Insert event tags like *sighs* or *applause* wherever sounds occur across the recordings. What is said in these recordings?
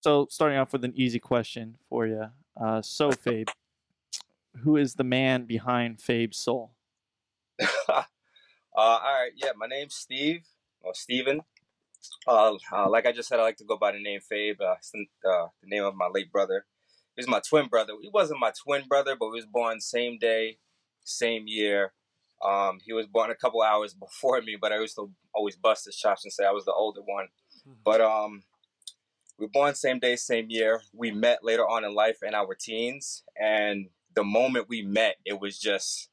So starting off with an easy question for you. Uh, so *laughs* Fabe, who is the man behind Fabe Soul? *laughs* uh, all right, yeah, my name's Steve or Steven. Uh, uh, like I just said, I like to go by the name Fabe. Uh, it's the, uh, the name of my late brother. He's my twin brother. He wasn't my twin brother, but he was born same day, same year. Um, he was born a couple hours *laughs* before me, but I used to always bust his chops and say I was the older one. Mm-hmm. But um, we were born same day, same year. We met later on in life in our teens, and the moment we met, it was just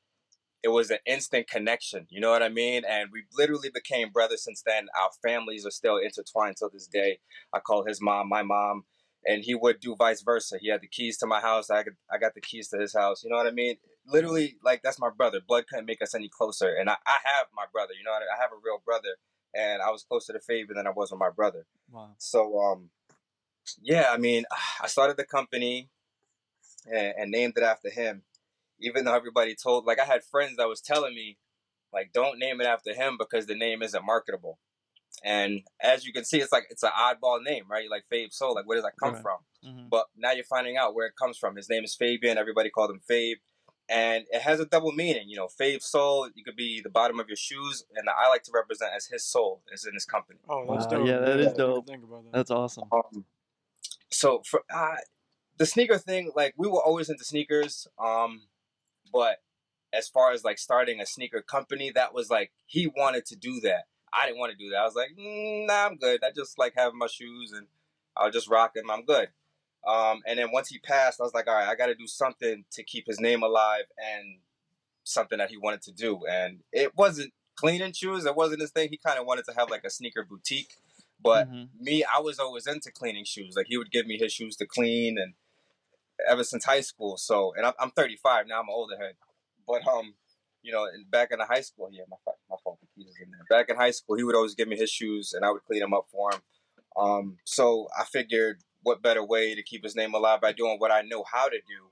it was an instant connection. You know what I mean? And we literally became brothers since then. Our families are still intertwined till this day. I call his mom my mom, and he would do vice versa. He had the keys to my house. I got, I got the keys to his house. You know what I mean? Literally, like that's my brother. Blood couldn't make us any closer. And I, I have my brother. You know, I, I have a real brother, and I was closer to Faber than I was with my brother. Wow. So, um, yeah, I mean, *sighs* I started the company and, and named it after him even though everybody told like I had friends that was telling me like don't name it after him because the name isn't marketable. And as you can see, it's like it's an oddball name, right? Like Fabe Soul, like where does that come right. from? Mm-hmm. But now you're finding out where it comes from. His name is Fabian. Everybody called him Fabe, and it has a double meaning. You know, Fabe Soul. You could be the bottom of your shoes, and I like to represent as his soul is in his company. Oh, that's wow. dope. Yeah, that is dope. Think about that. That's awesome. Um, so for uh, the sneaker thing, like we were always into sneakers. Um, but as far as like starting a sneaker company, that was like he wanted to do that. I didn't want to do that. I was like, mm, nah, I'm good. I just like having my shoes and I'll just rock them. I'm good. Um, and then once he passed, I was like, all right, I got to do something to keep his name alive and something that he wanted to do. And it wasn't cleaning shoes. It wasn't his thing. He kind of wanted to have like a sneaker boutique. But mm-hmm. me, I was always into cleaning shoes. Like he would give me his shoes to clean and ever since high school. So, and I'm, I'm 35 now. I'm an older head, but um, you know, back in the high school, yeah, my my phone keys is in there. Back in high school, he would always give me his shoes, and I would clean them up for him. Um, so I figured, what better way to keep his name alive by doing what I know how to do,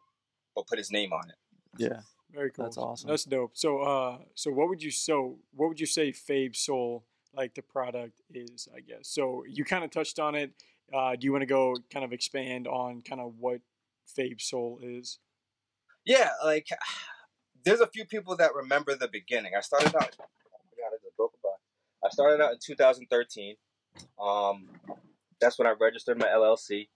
but put his name on it. Yeah, very cool. That's awesome. That's dope. So, uh, so what would you so what would you say Fabe Soul like the product is? I guess so. You kind of touched on it. Uh, do you want to go kind of expand on kind of what Fabe Soul is? Yeah, like there's a few people that remember the beginning. I started out. Oh my god, I just broke a box. I started out in 2013. Um, that's when I registered my LLC.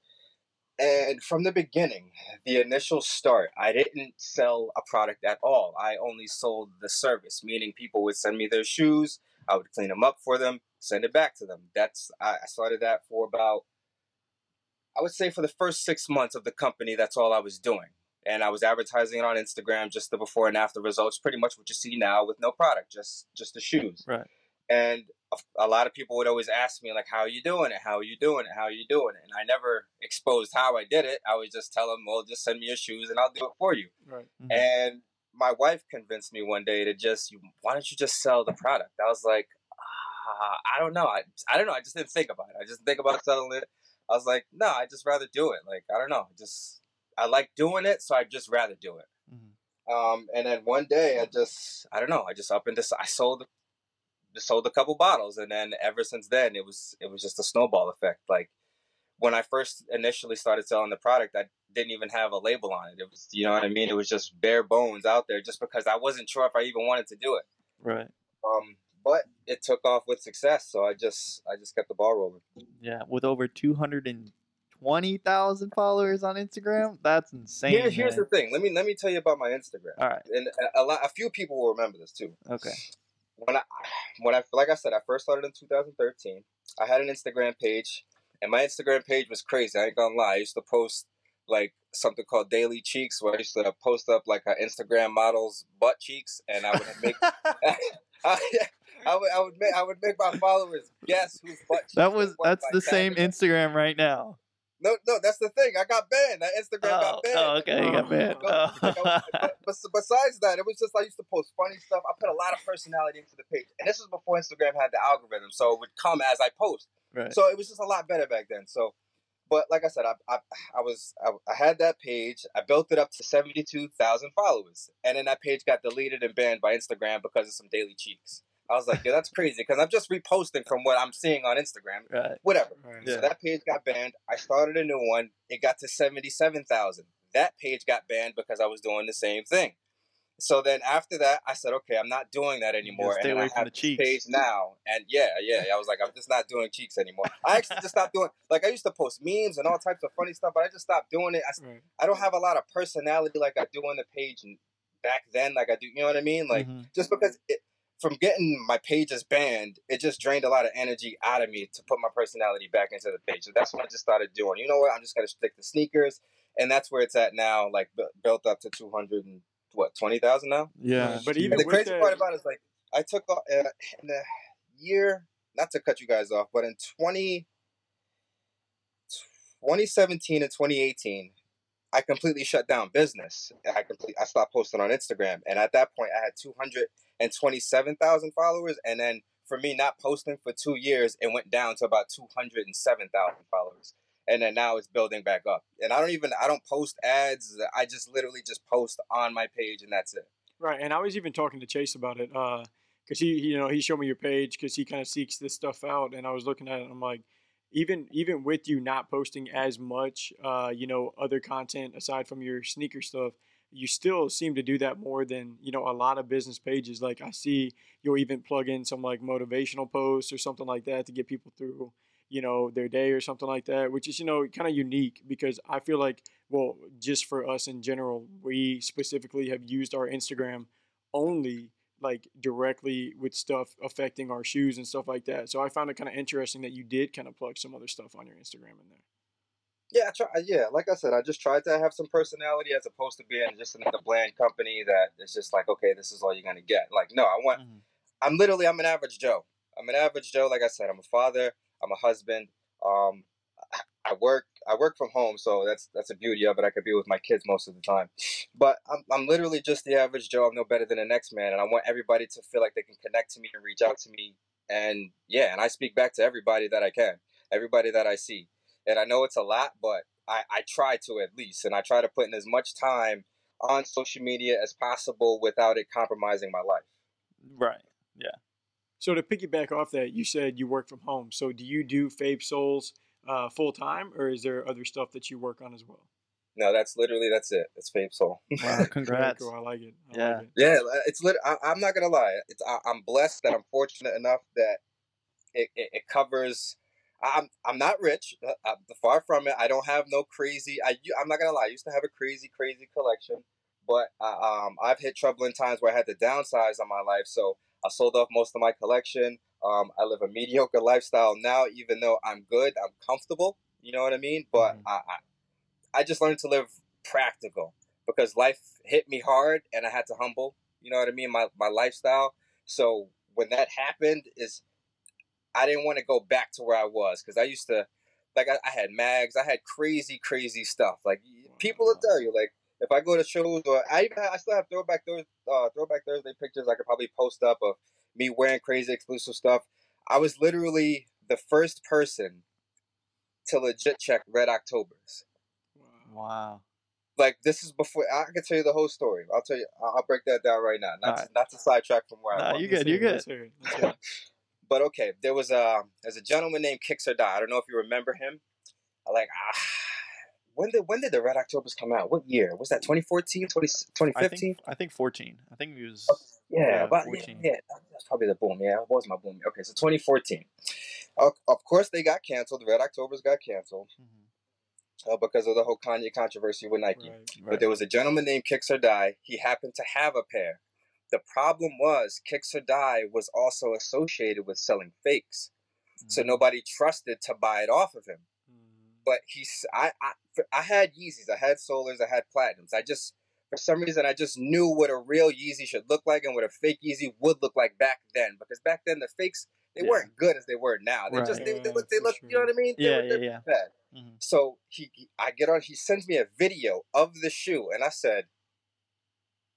And from the beginning, the initial start, I didn't sell a product at all. I only sold the service, meaning people would send me their shoes, I would clean them up for them, send it back to them. That's I started that for about I would say for the first six months of the company, that's all I was doing. And I was advertising it on Instagram, just the before and after results, pretty much what you see now with no product, just just the shoes. Right. And a, a lot of people would always ask me like, "How are you doing it? How are you doing it? How are you doing it?" And I never exposed how I did it. I would just tell them, "Well, just send me your shoes, and I'll do it for you." Right. Mm-hmm. And my wife convinced me one day to just, why don't you just sell the product? I was like, uh, I don't know. I, I don't know. I just didn't think about it. I just didn't think about selling it. I was like, no, I just rather do it. Like I don't know, just I like doing it, so I just rather do it. Mm-hmm. Um, and then one day, I just I don't know, I just up and just I sold sold a couple bottles, and then ever since then, it was it was just a snowball effect. Like when I first initially started selling the product, I didn't even have a label on it. It was you know what I mean. It was just bare bones out there, just because I wasn't sure if I even wanted to do it. Right. Um, but it took off with success. So I just I just kept the ball rolling. Yeah, with over two hundred and twenty thousand followers on Instagram, that's insane. Here, here's the thing. Let me let me tell you about my Instagram. All right, and a, a lot, a few people will remember this too. Okay. When I when I like I said, I first started in 2013. I had an Instagram page, and my Instagram page was crazy. I ain't gonna lie. I used to post like something called Daily Cheeks, where I used to post up like an Instagram model's butt cheeks, and I would make. *laughs* *laughs* I would, I would make, I would make my followers guess whose butt. cheeks. That was that's the same Instagram right now. No, no, that's the thing. I got banned. That Instagram oh, got banned. Oh, okay, you got banned. Oh. but besides that, it was just I used to post funny stuff. I put a lot of personality into the page, and this was before Instagram had the algorithm, so it would come as I post. Right. So it was just a lot better back then. So, but like I said, I I, I was I, I had that page. I built it up to seventy two thousand followers, and then that page got deleted and banned by Instagram because of some daily cheeks. I was like, yeah, that's crazy because I'm just reposting from what I'm seeing on Instagram. Right. Whatever. Right. Yeah. So that page got banned. I started a new one. It got to 77,000. That page got banned because I was doing the same thing. So then after that, I said, okay, I'm not doing that anymore. stay and away I from have the cheeks. page now. And yeah, yeah, I was like, I'm just not doing cheeks anymore. I actually just stopped doing, like, I used to post memes and all types of funny stuff, but I just stopped doing it. I, Right. I don't have a lot of personality like I do on the page back then, like I do, you know what I mean? Like, Mhm. just because it, from getting my pages banned, it just drained a lot of energy out of me to put my personality back into the page. So that's what I just started doing. You know what? I'm just gonna stick to sneakers, and that's where it's at now. Like bu- built up to two hundred and what twenty thousand now. Yeah. Right. But even the crazy that- part about it is like I took off uh, in the year, not to cut you guys off, but in 20, 2017 and 2018, I completely shut down business. I complete, I stopped posting on Instagram, and at that point, I had 227,000 followers, and then for me not posting for two years, it went down to about 207,000 followers. And then now it's building back up. And I don't even I don't post ads. I just literally just post on my page and that's it. Right, and I was even talking to Chase about it, because he, he, you know, he showed me your page because he kind of seeks this stuff out, and I was looking at it, and I'm like, even even with you not posting as much, uh, you know, other content aside from your sneaker stuff, you still seem to do that more than you know a lot of business pages. Like I see you'll even plug in some like motivational posts or something like that to get people through, you know, their day or something like that, which is you know kind of unique because I feel like well, just for us in general, we specifically have used our Instagram only like directly with stuff affecting our shoes and stuff like that. So I found it kind of interesting that you did kind of plug some other stuff on your Instagram in there. Yeah, I try. Yeah, like I said, I just tried to have some personality as opposed to being just another bland company that is just like, okay, this is all you're gonna get. Like, no, I want. Mhm. I'm literally, I'm an average Joe. I'm an average Joe. Like I said, I'm a father. I'm a husband. Um, I- work. I work from home, so that's that's a beauty of it. I could be with my kids most of the time. But I'm I'm literally just the average Joe. I'm no better than the next man, and I want everybody to feel like they can connect to me and reach out to me. And yeah, and I speak back to everybody that I can, everybody that I see. And I know it's a lot, but I, I try to at least, and I try to put in as much time on social media as possible without it compromising my life. Right. So to piggyback off that, you said you work from home. So do you do Fabe Souls uh, full time, or is there other stuff that you work on as well? No, that's literally that's it. That's Fabe Soul. Wow. *laughs* Congrats. cool. I like it. I Yeah. like it. Yeah, it's lit. I, I'm not gonna lie. It's I, I'm blessed that I'm fortunate enough that it, it, it covers. I'm I'm not rich. Uh, uh, far from it. I don't have no crazy. I I'm not gonna lie. I used to have a crazy crazy collection, but uh, um I've hit troubling times where I had to downsize on my life. So I sold off most of my collection. Um, I live a mediocre lifestyle now, even though I'm good. I'm comfortable. You know what I mean? But Mhm. I, I I just learned to live practical because life hit me hard and I had to humble, you know what I mean, my, my lifestyle. So when that happened is I didn't want to go back to where I was because I used to like I, I had mags, I had crazy, crazy stuff. Like people will tell you, like if I go to shows or I even I still have throwback Thursday, uh, throwback Thursday pictures I could probably post up of me wearing crazy exclusive stuff. I was literally the first person to legit check Red Octobers Wow. Wow. like this is before I can tell you the whole story. I'll tell you. I'll I'll break that down right now. Not to, Alright. not to sidetrack from where I Nah, was. you Let's good, you hear good. Let's hear it. Let's hear it. *laughs* But okay, there was a there's a gentleman named Kicks or Die. I don't know if you remember him. I like ah, when did when did the Red Octobers come out? What year was that? 2014, 20, I 2015? think I think 14. I think it was Yeah, yeah, about, yeah, 14. yeah, that's probably the boom. Yeah, it was my boom. Okay, so 2014. Of, of course, they got canceled. The Red Octobers got canceled Mhm. uh, because of the whole Kanye controversy with Nike. Right. But there was a gentleman named Kicks or Die. He happened to have a pair. The problem was Kicks or Die was also associated with selling fakes, so Mhm. nobody trusted to buy it off of him. But he's I I, I had Yeezys, I had Solars, I had Platinums. I just for some reason I just knew what a real Yeezy should look like and what a fake Yeezy would look like back then. Because back then the fakes they Yeah. weren't good as they were now. They just Right. they, they Yeah, look they look you know what I mean? They Yeah, were- yeah, yeah. bad. Mhm. So he, he- I get on. He sends me a video of the shoe, and I said,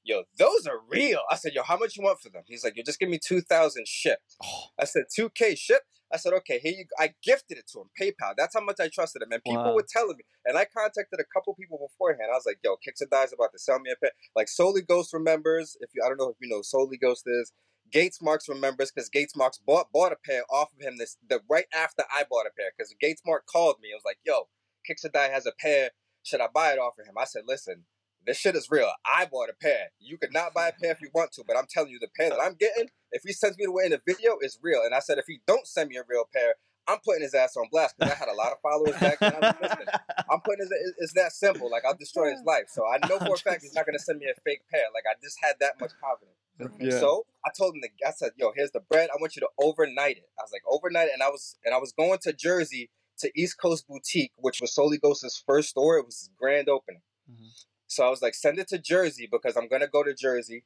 "Yo, those are real." I said, "Yo, how much you want for them?" He's like, "You just give me two thousand shipped." Oh, I said, 2K shipped." I said, "Okay, here you." Go. I gifted it to him, PayPal. That's how much I trusted him, and people Wow. were telling me. And I contacted a couple people beforehand. I was like, "Yo, Kicks or Die's about to sell me a pair." Like Solely Ghost remembers. If you, I don't know if you know Solely Ghost is. Gates Marks remembers because Gates Marks bought bought a pair off of him this the right after I bought a pair because Gates Mark called me. I was like, "Yo, Kicks or Die has a pair. Should I buy it off of him?" I said, "Listen, this shit is real. I bought a pair. You could not buy a pair if you want to, but I'm telling you, the pair that I'm getting, if he sends me the way in the video, is real." And I said, if he don't send me a real pair, I'm putting his ass on blast because I had a lot of followers back then. I was listening. *laughs* I'm putting his, it- it's that simple. Like I'll destroy his life. So I know for a *laughs* fact he's not gonna send me a fake pair. Like I just had that much confidence. Yeah. So I told him, to, I said, "Yo, here's the bread. I want you to overnight it." I was like, "Overnight," it," and I was and I was going to Jersey to East Coast Boutique, which was Soli Ghost's first store. It was his grand opening. Mhm. So I was like, "Send it to Jersey because I'm gonna go to Jersey.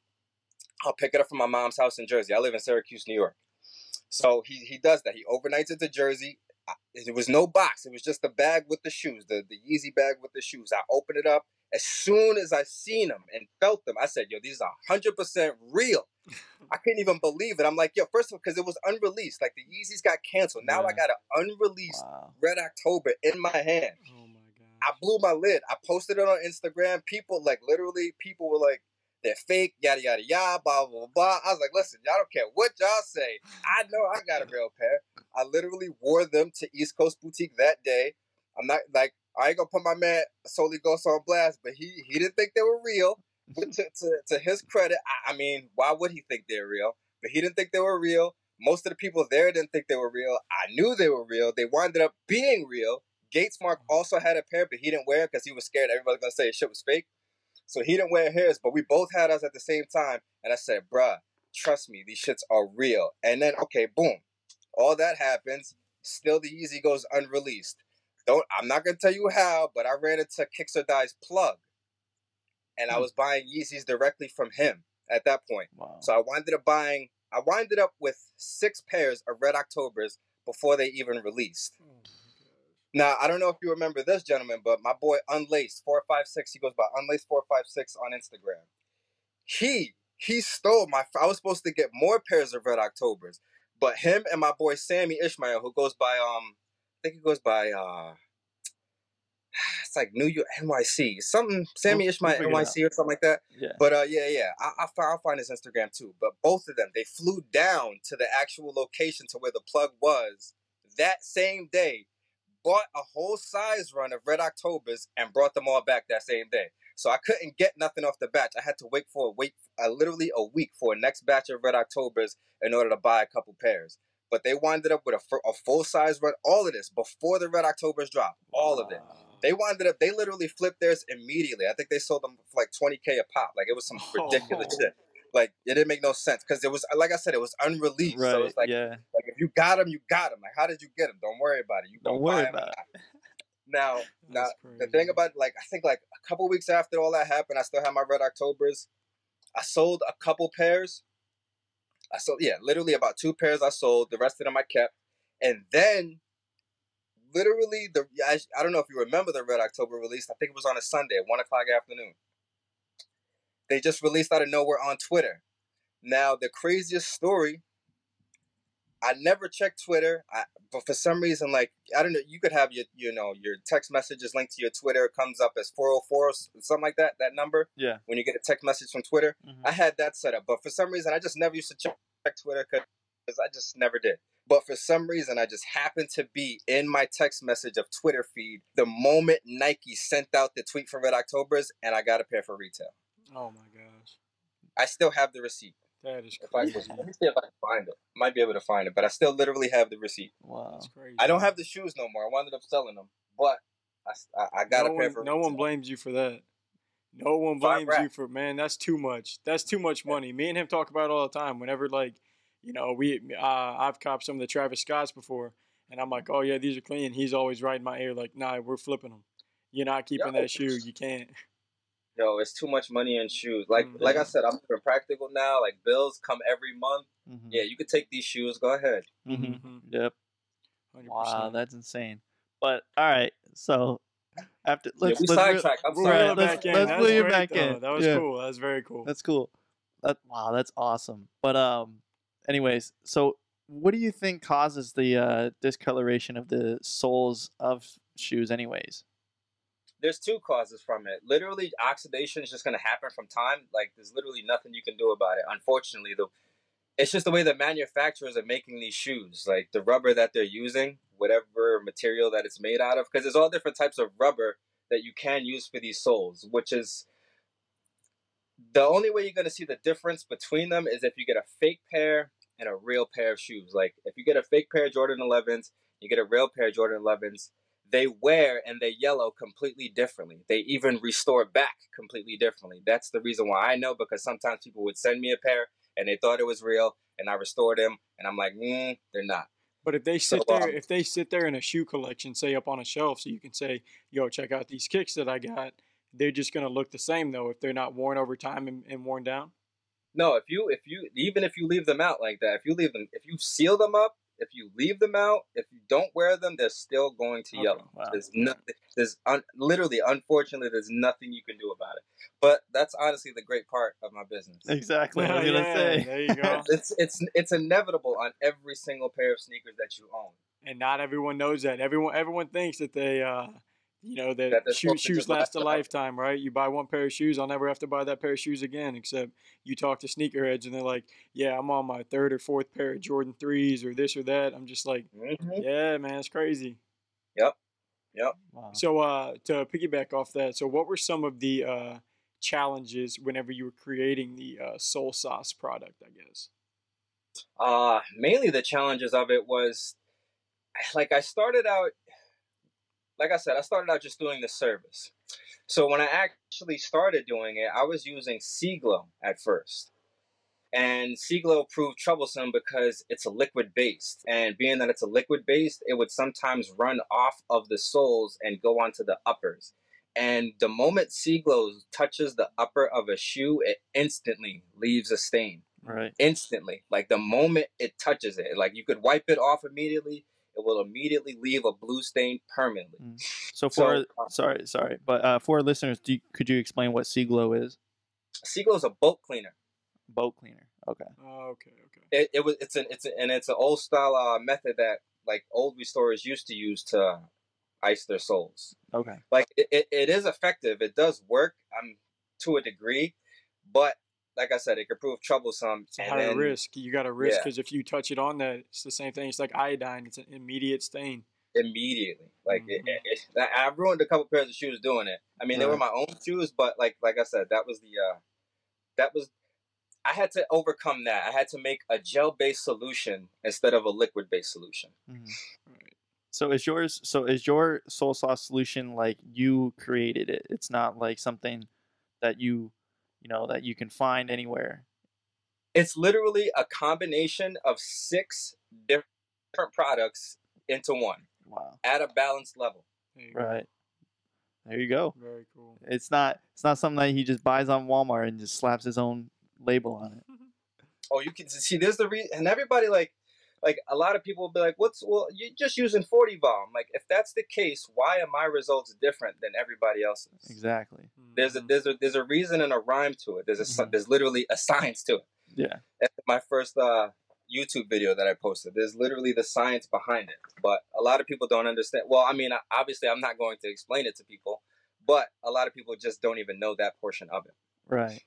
I'll pick it up from my mom's house in Jersey. I live in Syracuse, New York." So he he does that. He overnights it to Jersey. I- There was no box. It was just the bag with the shoes, the the Yeezy bag with the shoes. I opened it up. As soon as I seen them and felt them, I said, "Yo, these are hundred percent real." *laughs* I couldn't even believe it. I'm like, "Yo, first of all, because it was unreleased. Like the Yeezys got canceled. Now I got an unreleased Wow. Red October in my hand." Mm. I blew my lid. I posted it on Instagram. People like literally, people were like, "They're fake." Yada yada yada. Blah blah blah. I was like, "Listen, y'all don't care what y'all say. I know I got a real pair." I literally wore them to East Coast Boutique that day. I'm not like I ain't gonna put my man Soli Ghost on blast, but he he didn't think they were real. But to, to, to his credit, I, I mean, why would he think they're real? But he didn't think they were real. Most of the people there didn't think they were real. I knew they were real. They wound up being real. Gates Mark also had a pair, but he didn't wear it because he was scared everybody was gonna say his shit was fake. So he didn't wear his, but we both had us at the same time. And I said, bruh, trust me, these shits are real. And then, okay, boom. All that happens. Still the Yeezy goes unreleased. Don't I'm not gonna tell you how, but I ran into Kicks or Die's plug. And I Hmm. was buying Yeezys directly from him at that point. Wow. So I wound up buying I wound up with six pairs of Red Octobers before they even released. Now I don't know if you remember this gentleman, but my boy Unlaced four five six. He goes by Unlaced four five six on Instagram. He he stole my. I was supposed to get more pairs of Red Octobers, but him and my boy Sammy Ishmael, who goes by um, I think he goes by uh, *sighs* it's like New York NYC something. Sammy Ishmael we'll NYC or something like that. yeah. But uh, yeah, yeah, I, I find, I'll find his Instagram too. But both of them, they flew down to the actual location to where the plug was that same day, bought a whole size run of Red Octobers, and brought them all back that same day. So I couldn't get nothing off the batch. I had to wait for a wait, uh, literally a week for a next batch of Red Octobers in order to buy a couple pairs. But they winded up with a, a full size run, all of this before the Red Octobers dropped, all of it. They winded up. They literally flipped theirs immediately. I think they sold them for like twenty k a pop. Like it was some *laughs* ridiculous Oh. shit. Like it didn't make no sense because it was like I said, it was unreleased. Right. So it's like, yeah. like if you got them, you got them. Like how did you get them? Don't worry about it. You Don't worry about it. *laughs* Now, now the thing about like I think like a couple weeks after all that happened, I still had my Red Octobers. I sold a couple pairs. I sold yeah, literally about two pairs I sold. The rest of them I kept, and then literally the I, I don't know if you remember the Red October release. I think it was on a Sunday at one o'clock afternoon. They just released out of nowhere on Twitter. Now the craziest story. I never checked Twitter, I, but for some reason, like I don't know, you could have your you know your text messages linked to your Twitter. It comes up as four hundred four, something like that. That number Yeah. when you get a text message from Twitter. Mhm. I had that set up, but for some reason, I just never used to check Twitter because I just never did. But for some reason, I just happened to be in my text message of Twitter feed the moment Nike sent out the tweet for Red Octobers, and I got a pair for retail. Oh my gosh. I still have the receipt. That is If I crazy. was, let me see if I can find it. Might be able to find it, but I still literally have the receipt. Wow. That's crazy. I don't have the shoes no more. I wound up selling them, but I, I, I got no a pair one, for no one retail. blames you for that. No one blames you racks. for man. That's too much. That's too much money. Me and him talk about it all the time. Whenever like, you know, we uh, I've copped some of the Travis Scotts before, and I'm like, oh yeah, these are clean. He's always right in my ear, like, nah, we're flipping them. You're not keeping Yo. that shoe. You can't. Yo, it's too much money in shoes. Like, Mm. like I said, I'm super practical now. Like bills come every month. Mhm. Yeah, you could take these shoes. Go ahead. Mhm. Mhm. Yep. 100%. Wow, that's insane. But all right, so after let's yeah, we let's re- sidetracked. I'm sorry. Right, reel it let's- back in. let's That reel was it back though. in. That was Yeah. cool. That was very cool. That's cool. That wow, that's awesome. But um, anyways, so what do you think causes the uh, discoloration of the soles of shoes, anyways? There's two causes from it. Literally, oxidation is just gonna happen from time. Like, there's literally nothing you can do about it. Unfortunately, the it's just the way the manufacturers are making these shoes, like the rubber that they're using, whatever material that it's made out of, because there's all different types of rubber that you can use for these soles, which is the only way you're going to see the difference between them is if you get a fake pair and a real pair of shoes. Like if you get a fake pair of Jordan 11s, you get a real pair of Jordan 11s, they wear and they yellow completely differently. They even restore back completely differently. That's the reason why I know because sometimes people would send me a pair and they thought it was real and I restored them and I'm like, mm, they're not. But if they sit So, there, um, if they sit there in a shoe collection, say up on a shelf, so you can say, "Yo, check out these kicks that I got." They're just gonna look the same though if they're not worn over time and, and worn down. No, if you if you even if you leave them out like that, if you leave them if you seal them up, if you leave them out, if you don't wear them, they're still going to Okay, yellow. wow. There's nothing. There's un, literally, unfortunately, there's nothing you can do about it. But that's honestly the great part of my business. Exactly. I was gonna Yeah, say. there you go. *laughs* It's it's it's inevitable on every single pair of sneakers that you own. and not everyone knows that. Everyone everyone thinks that they uh you know that, That shoe, shoes last last a lifetime, right? You buy one pair of shoes, I'll never have to buy that pair of shoes again. Except you talk to sneakerheads and they're like, "Yeah, I'm on my third or fourth pair of Jordan threes or this or that." I'm just like, Mhm. "Yeah, man, it's crazy." Yep, yep. Wow. So uh, to piggyback off that, so what were some of the uh, challenges whenever you were creating the uh, Soul Sauce product? I guess. Uh, mainly the challenges of it was like I started out, like I said, I started out just doing the service. So when I actually started doing it, I was using Glow at first. And Glow proved troublesome because it's a liquid based. And being that it's a liquid based, it would sometimes run off of the soles and go onto the uppers. And the moment Glow touches the upper of a shoe, it instantly leaves a stain Right. instantly. Like the moment it touches it, like you could wipe it off immediately. It will immediately leave a blue stain permanently. So So, for uh, sorry, sorry, but uh, for our listeners, do you, could you explain what Seaglow is? Seaglow is a boat cleaner. Boat cleaner. Okay. Oh, okay, okay. It, it was it's an it's an, and it's an old style uh, method that like old restorers used to use to ice their soles. Okay. Like it, it, it is effective. It does work. um to a degree, but like I said, it could prove troublesome. It's a and higher then- risk. You got to risk Yeah. because if you touch it on that, it's the same thing. It's like iodine. It's an immediate stain. immediately. Like it, Mhm. it, it, I I ruined a couple pairs of shoes doing it. I mean, they were my own shoes, but like like I said, that was the uh, that was I had to overcome that. I had to make a gel based solution instead of a liquid based solution. Mhm. Right. So is yours? So is your soul sauce solution like you created it? It's not like something that you, you know, that you can find anywhere. It's literally a combination of six different products into one Wow. at a balanced level. There you go. Right. There you go. Very cool. It's not. It's not something that he just buys on Walmart and just slaps his own label on it. *laughs* Oh, you can see. There's the reason, and everybody like, like a lot of people will be like, "What's well? You're just using 40 volume." Like, if that's the case, why are my results different than everybody else's? Exactly. There's a Mhm. there's a there's a reason and a rhyme to it. There's a sci- Mhm. there's literally a science to it. Yeah. That's my first uh, YouTube video that I posted. There's literally the science behind it, but a lot of people don't understand. Well, I mean, obviously, I'm not going to explain it to people, but a lot of people just don't even know that portion of it. Right.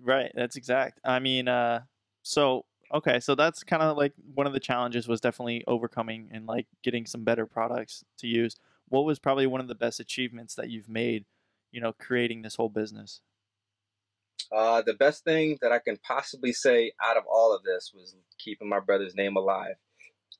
Right. That's exact. I mean, uh, so okay, so that's kind of like one of the challenges was definitely overcoming and like getting some better products to use. What was probably one of the best achievements that you've made, you know, creating this whole business? Uh, the best thing that I can possibly say out of all of this was keeping my brother's name alive.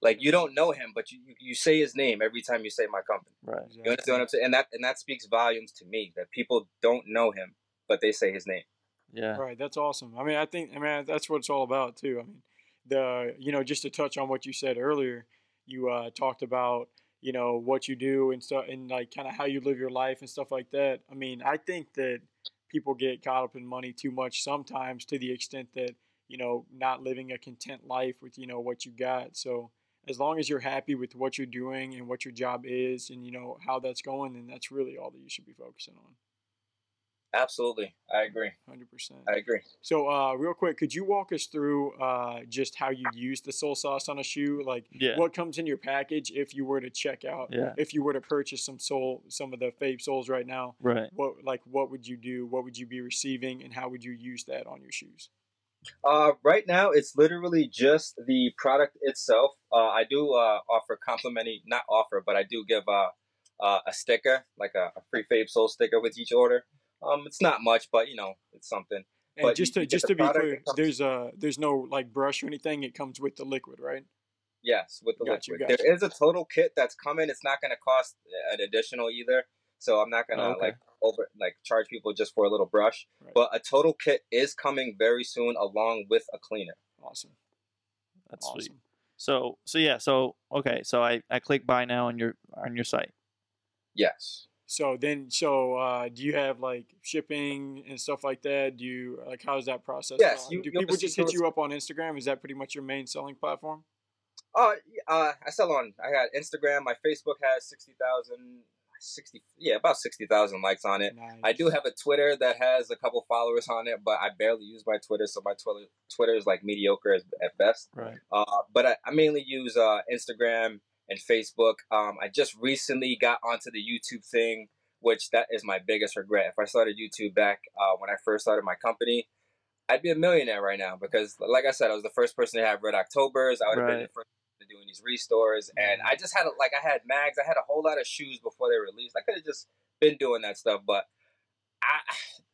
Like you don't know him, but you, you, you say his name every time you say my company. Right. You understand what I'm saying? And that and that speaks volumes to me that people don't know him, but they say his name. Yeah. Right. That's awesome. I mean, I think, I mean, that's what it's all about too. I mean, the, you know, just to touch on what you said earlier, you uh, talked about, you know, what you do and stuff and like kind of how you live your life and stuff like that. I mean, I think that people get caught up in money too much sometimes to the extent that, you know, not living a content life with, you know, what you got. So as long as you're happy with what you're doing and what your job is and, you know, how that's going, then that's really all that you should be focusing on. Absolutely, I agree. 100%. I agree. So, uh, real quick, could you walk us through uh, just how you use the soul sauce on a shoe? Like, Yeah. what comes in your package if you were to check out? Yeah. If you were to purchase some soul, some of the Fabe soles right now, Right. what like what would you do? What would you be receiving, and how would you use that on your shoes? Uh, right now, it's literally just the product itself. Uh, I do uh, offer complimentary, not offer, but I do give uh, uh, a sticker, like a, a free Fabe Soul sticker with each order. Um, it's not much, but you know, it's something. And But just to just to be clear, there's uh there's no like brush or anything. It comes with the liquid, right? Yes, with the Gotcha, liquid. gotcha. There is a total kit that's coming. It's not going to cost an additional either. So I'm not going to Oh, okay. like over like charge people just for a little brush. Right. But a total kit is coming very soon along with a cleaner. Awesome. That's awesome. sweet. So so yeah, so okay, so I, I click buy now on your on your site. Yes. So then, so uh, do you have like shipping and stuff like that? Do you like how's that process? Yes, you- do people just hit you up on Instagram? Is that pretty much your main selling platform? Uh, uh, I sell on. I got Instagram. My Facebook has sixty thousand, sixty yeah, about sixty thousand likes on it. Nice. I do have a Twitter that has a couple followers on it, but I barely use my Twitter, so my Twitter Twitter is like mediocre as, at best. Right. Uh, but I, I mainly use uh, Instagram and Facebook. Um, I just recently got onto the YouTube thing, which that is my biggest regret. If I started YouTube back uh, when I first started my company, I'd be a millionaire right now because, like I said, I was the first person to have Red Octobers. I would have been the first person doing these restores, and I just had a, like I had mags. I had a whole lot of shoes before they were released. I could have just been doing that stuff, but. I,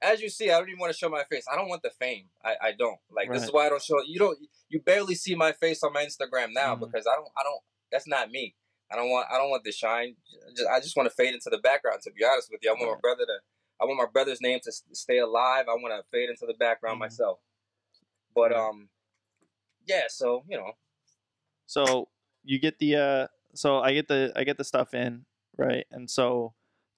as you see, I don't even want to show my face. I don't want the fame. I, I don't like. This is why I don't show. You don't. You barely see my face on my Instagram now Mhm. because I don't. I don't. That's not me. I don't want. I don't want the shine. Just, I just want to fade into the background. To be honest with you, I want my brother to. I want my brother's name to stay alive. I want to fade into the background Mhm. myself. But Right. um, yeah. So you know, So you get the uh so I get the I get the stuff in, right? And so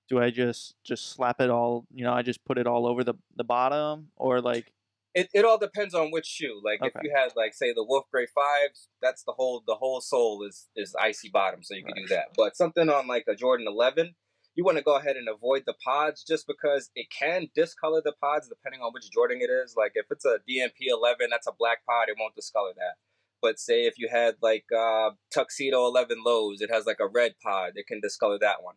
do I just just slap it all, you know, I just put it all over the the bottom or like it, it all depends on which shoe. Like if you had like say the Wolf Grey fives, that's the whole the whole sole is is icy bottom, so you can do that. But something on like a Jordan eleven, you want to go ahead and avoid the pods just because it can discolor the pods depending on which Jordan it is. Like if it's a DMP eleven, that's a black pod, it won't discolor that. But say if you had like uh, Tuxedo eleven lows, it has like a red pod, it can discolor that one.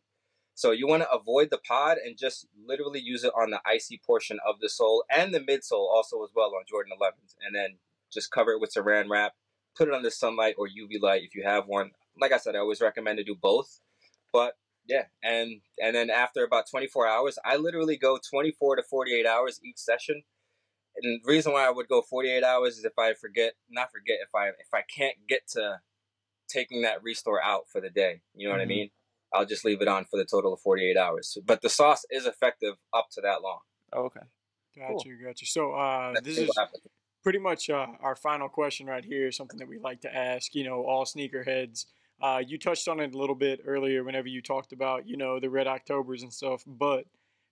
So you want to avoid the pod and just literally use it on the icy portion of the sole and the midsole also as well on Jordan 11s, and then just cover it with Saran wrap. Put it under sunlight or UV light if you have one. Like I said, I always recommend to do both. But yeah, and and then after about 24 hours, I literally go 24 to 48 hours each session. And the reason why I would go 48 hours is if I forget, not forget, if I if I can't get to taking that restore out for the day. You know what I Mhm. mean? I'll just leave it on for the total of 48 hours. But the sauce is effective up to that long. oh, okay. Got you, got you. So uh, this is pretty much uh, our final question right here. Something that we like to ask, you know, all sneakerheads. Uh, you touched on it a little bit earlier whenever you talked about, you know, the Red Octobers and stuff. But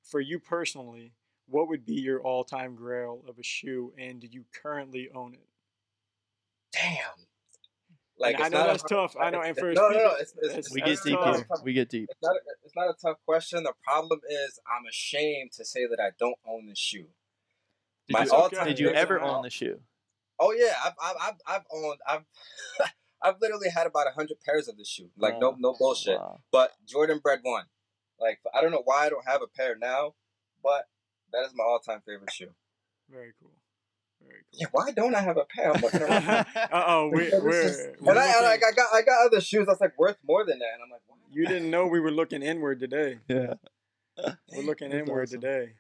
for you personally, what would be your all-time grail of a shoe, and do you currently own it? Damn. Like, I know not a that's hard- tough. I know, it's- and for no, no, no. It's, it's, it's- We it's get deep here. tough- We get deep. It's not, a, it's not a tough question. The problem is I'm ashamed to say that I don't own the shoe. Did My you, all-time did you ever own the shoe? Oh yeah, I've I've I've, I've owned I've *laughs* I've literally had about hundred pairs of this shoe. Like no oh, no bullshit. Wow. But Jordan Bred one. Like I don't know why I don't have a pair now, but that is my all time favorite shoe. Very cool. Very cool. Yeah, why don't I have a pair? I'm looking around. uh oh, we're, This we're, is- we're and I, and I, I got I got other shoes that's like worth more than that, and I'm like, why? you didn't know we were looking inward today. *laughs* Yeah. We're looking That's inward awesome. today.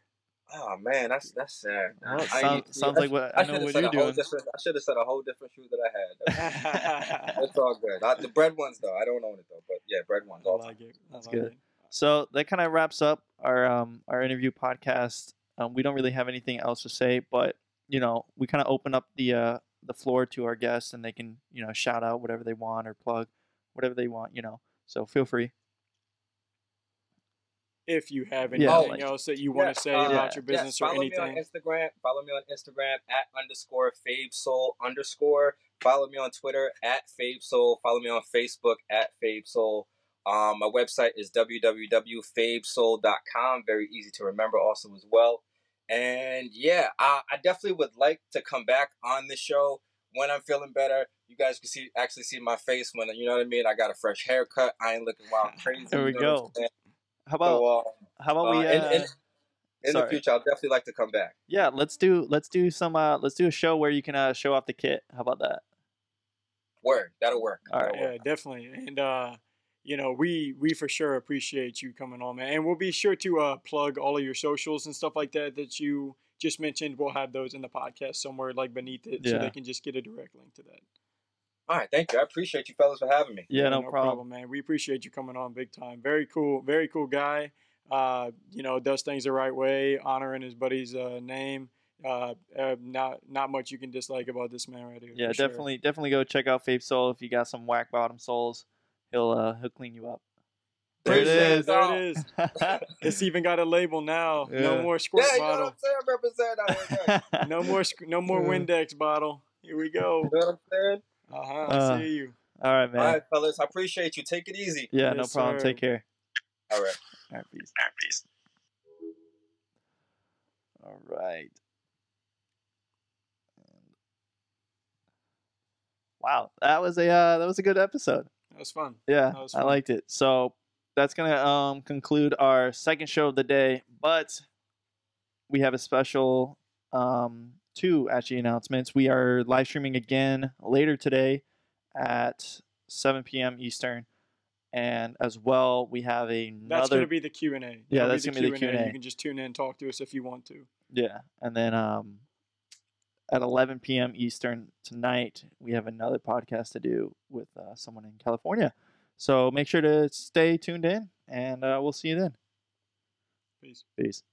Oh man, that's that's sad. Well, it I sound- need- sounds I like what I I should know have what said you're a whole doing. different. I should have said a whole different shoe that I had. I *laughs* It's all good. I, the bred ones though, I don't own it though, but yeah, bred ones all time. like it. I That's like good. it. So that kind of wraps up our um our interview podcast. Um, we don't really have anything else to say, but you know, we kind of open up the uh the floor to our guests, and they can you know shout out whatever they want or plug whatever they want. You know, so feel free. If you have Yeah, anything like- else that you want Yeah, to say uh, about your Yes, business or anything, follow me on anything, Instagram. Follow me on Instagram at underscore Fabe Soul underscore. Follow me on Twitter at Fabe Soul. Follow me on Facebook at Fabe Soul. Um, my website is www.fabesoul.com. Very easy to remember, also as well. And yeah, I, I definitely would like to come back on the show when I'm feeling better. You guys can see actually see my face when you know what I mean. I got a fresh haircut. I ain't looking wild *laughs* crazy. There we you know go. saying? How about So, uh, how about uh, we uh, and- and- in Sorry. the future, I'll definitely like to come back. Yeah, let's do let's do some uh let's do a show where you can uh show off the kit. How about that? Word, that'll work. All right. That'll work. Yeah, definitely. And uh, you know, we we for sure appreciate you coming on, man. And we'll be sure to uh plug all of your socials and stuff like that that you just mentioned. We'll have those in the podcast somewhere like beneath it, so they can just get a direct link to that. All right, thank you. I appreciate you fellas for having me. Yeah, no, problem. man. We appreciate you coming on big time. Very cool, very cool guy. Uh, you know, does things the right way, honoring his buddy's uh, name. Uh, uh, not not much you can dislike about this man right here. Yeah, for sure. definitely definitely go check out Fabe Soul if you got some whack bottom soles. He'll uh he'll clean you up. There it Appreciate is. it. There it is. *laughs* It's even got a label now. Yeah. No more squirt Yeah, you know what bottle. I'm saying? Represent that. *laughs* No more no more Yeah. Windex bottle. Here we go. You know what I'm saying? Uh huh. Uh, I see you. All right, man. All right, fellas. I appreciate you. Take it easy. yeah, no problem. sir. Take care. All right. All right, peace. All right. Wow, that was a uh, that was a good episode. That was fun. Yeah, was I liked it. So that's gonna um conclude our second show of the day, but we have a special um two actually announcements. We are live streaming again later today at 7 p.m. Eastern, and as well we have another That's gonna be the Q and A. Yeah, that's gonna be the Q&A. You can just tune in talk to us if you want to. Yeah, and then um, at 11 p.m. Eastern tonight, we have another podcast to do with uh, someone in California. So make sure to stay tuned in, and uh, we'll see you then. Peace. Peace.